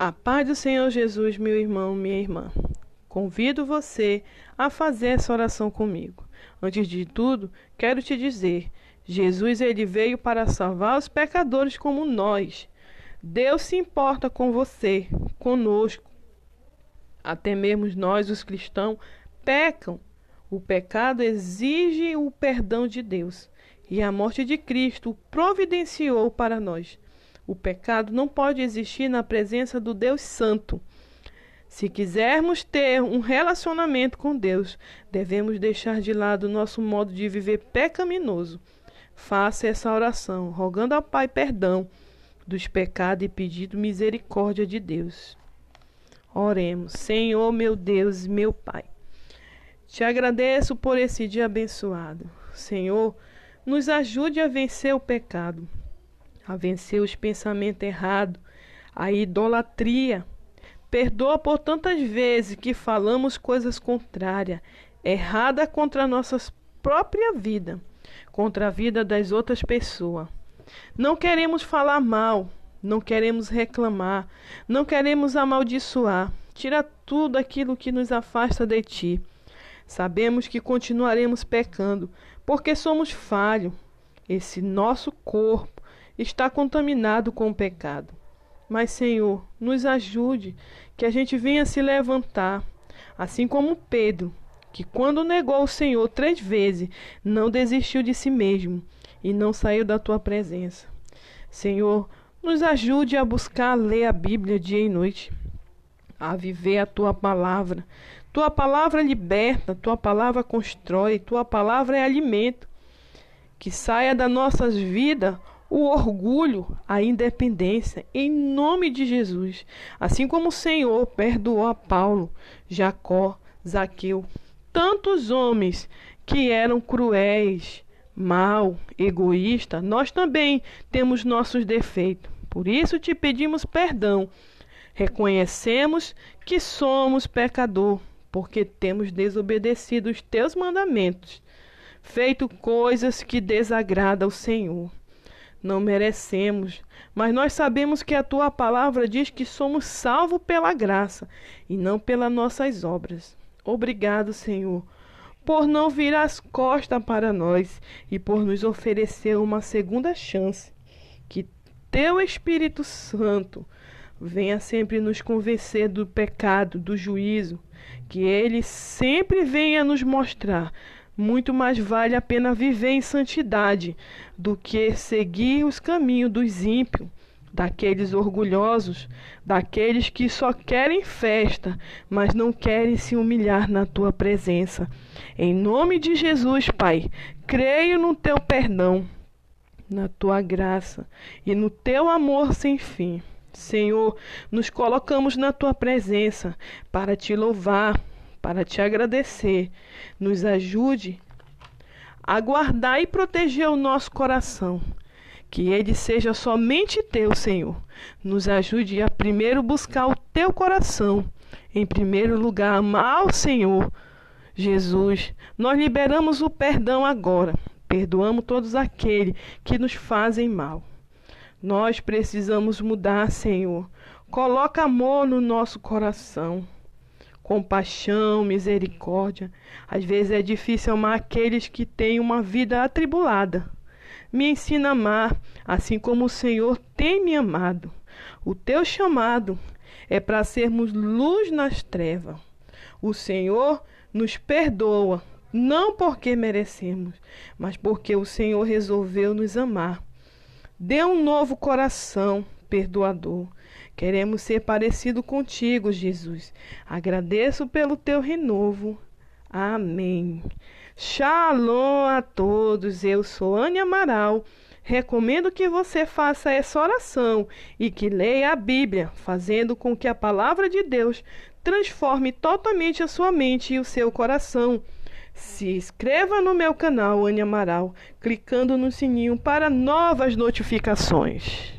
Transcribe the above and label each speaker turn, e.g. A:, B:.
A: A paz do Senhor Jesus, meu irmão, minha irmã. Convido você a fazer essa oração comigo. Antes de tudo, quero te dizer: Jesus ele veio para salvar os pecadores como nós. Deus se importa com você, conosco. Até mesmo nós, os cristãos, pecam. O pecado exige o perdão de Deus, e a morte de Cristo providenciou para nós. O pecado não pode existir na presença do Deus Santo. Se quisermos ter um relacionamento com Deus, devemos deixar de lado nosso modo de viver pecaminoso. Faça essa oração, rogando ao Pai perdão dos pecados e pedindo misericórdia de Deus. Oremos, Senhor meu Deus, meu Pai. Te agradeço por esse dia abençoado. Senhor, nos ajude a vencer o pecado a vencer os pensamentos errados, a idolatria. Perdoa por tantas vezes que falamos coisas contrárias, errada contra a nossa própria vida, contra a vida das outras pessoas. Não queremos falar mal, não queremos reclamar, não queremos amaldiçoar. Tira tudo aquilo que nos afasta de ti. Sabemos que continuaremos pecando, porque somos falhos. Esse nosso corpo está contaminado com o pecado. Mas, Senhor, nos ajude, que a gente venha se levantar, assim como Pedro, que quando negou o Senhor três vezes, não desistiu de si mesmo e não saiu da tua presença. Senhor, nos ajude a buscar ler a Bíblia dia e noite, a viver a tua palavra. Tua palavra liberta, tua palavra constrói, tua palavra é alimento. Que saia das nossas vidas o orgulho, a independência, em nome de Jesus. Assim como o Senhor perdoou a Paulo, Jacó, Zaqueu, tantos homens que eram cruéis, mal, egoísta, nós também temos nossos defeitos. Por isso te pedimos perdão. Reconhecemos que somos pecador, porque temos desobedecido os teus mandamentos, feito coisas que desagradam ao Senhor não merecemos, mas nós sabemos que a tua palavra diz que somos salvos pela graça e não pelas nossas obras. Obrigado, Senhor, por não virar as costas para nós e por nos oferecer uma segunda chance. Que teu Espírito Santo venha sempre nos convencer do pecado, do juízo, que ele sempre venha nos mostrar muito mais vale a pena viver em santidade do que seguir os caminhos dos ímpios, daqueles orgulhosos, daqueles que só querem festa, mas não querem se humilhar na tua presença. Em nome de Jesus, Pai, creio no teu perdão, na tua graça e no teu amor sem fim. Senhor, nos colocamos na tua presença para te louvar para te agradecer. Nos ajude a guardar e proteger o nosso coração. Que ele seja somente teu, Senhor. Nos ajude a primeiro buscar o teu coração. Em primeiro lugar, amar o Senhor. Jesus, nós liberamos o perdão agora. Perdoamos todos aqueles que nos fazem mal. Nós precisamos mudar, Senhor. Coloca amor no nosso coração compaixão, misericórdia. Às vezes é difícil amar aqueles que têm uma vida atribulada. Me ensina a amar, assim como o Senhor tem me amado. O teu chamado é para sermos luz nas trevas. O Senhor nos perdoa, não porque merecemos, mas porque o Senhor resolveu nos amar. Dê um novo coração perdoador. Queremos ser parecido contigo, Jesus. Agradeço pelo teu renovo. Amém. Shalom a todos. Eu sou Anne Amaral. Recomendo que você faça essa oração e que leia a Bíblia, fazendo com que a palavra de Deus transforme totalmente a sua mente e o seu coração. Se inscreva no meu canal Anne Amaral, clicando no sininho para novas notificações.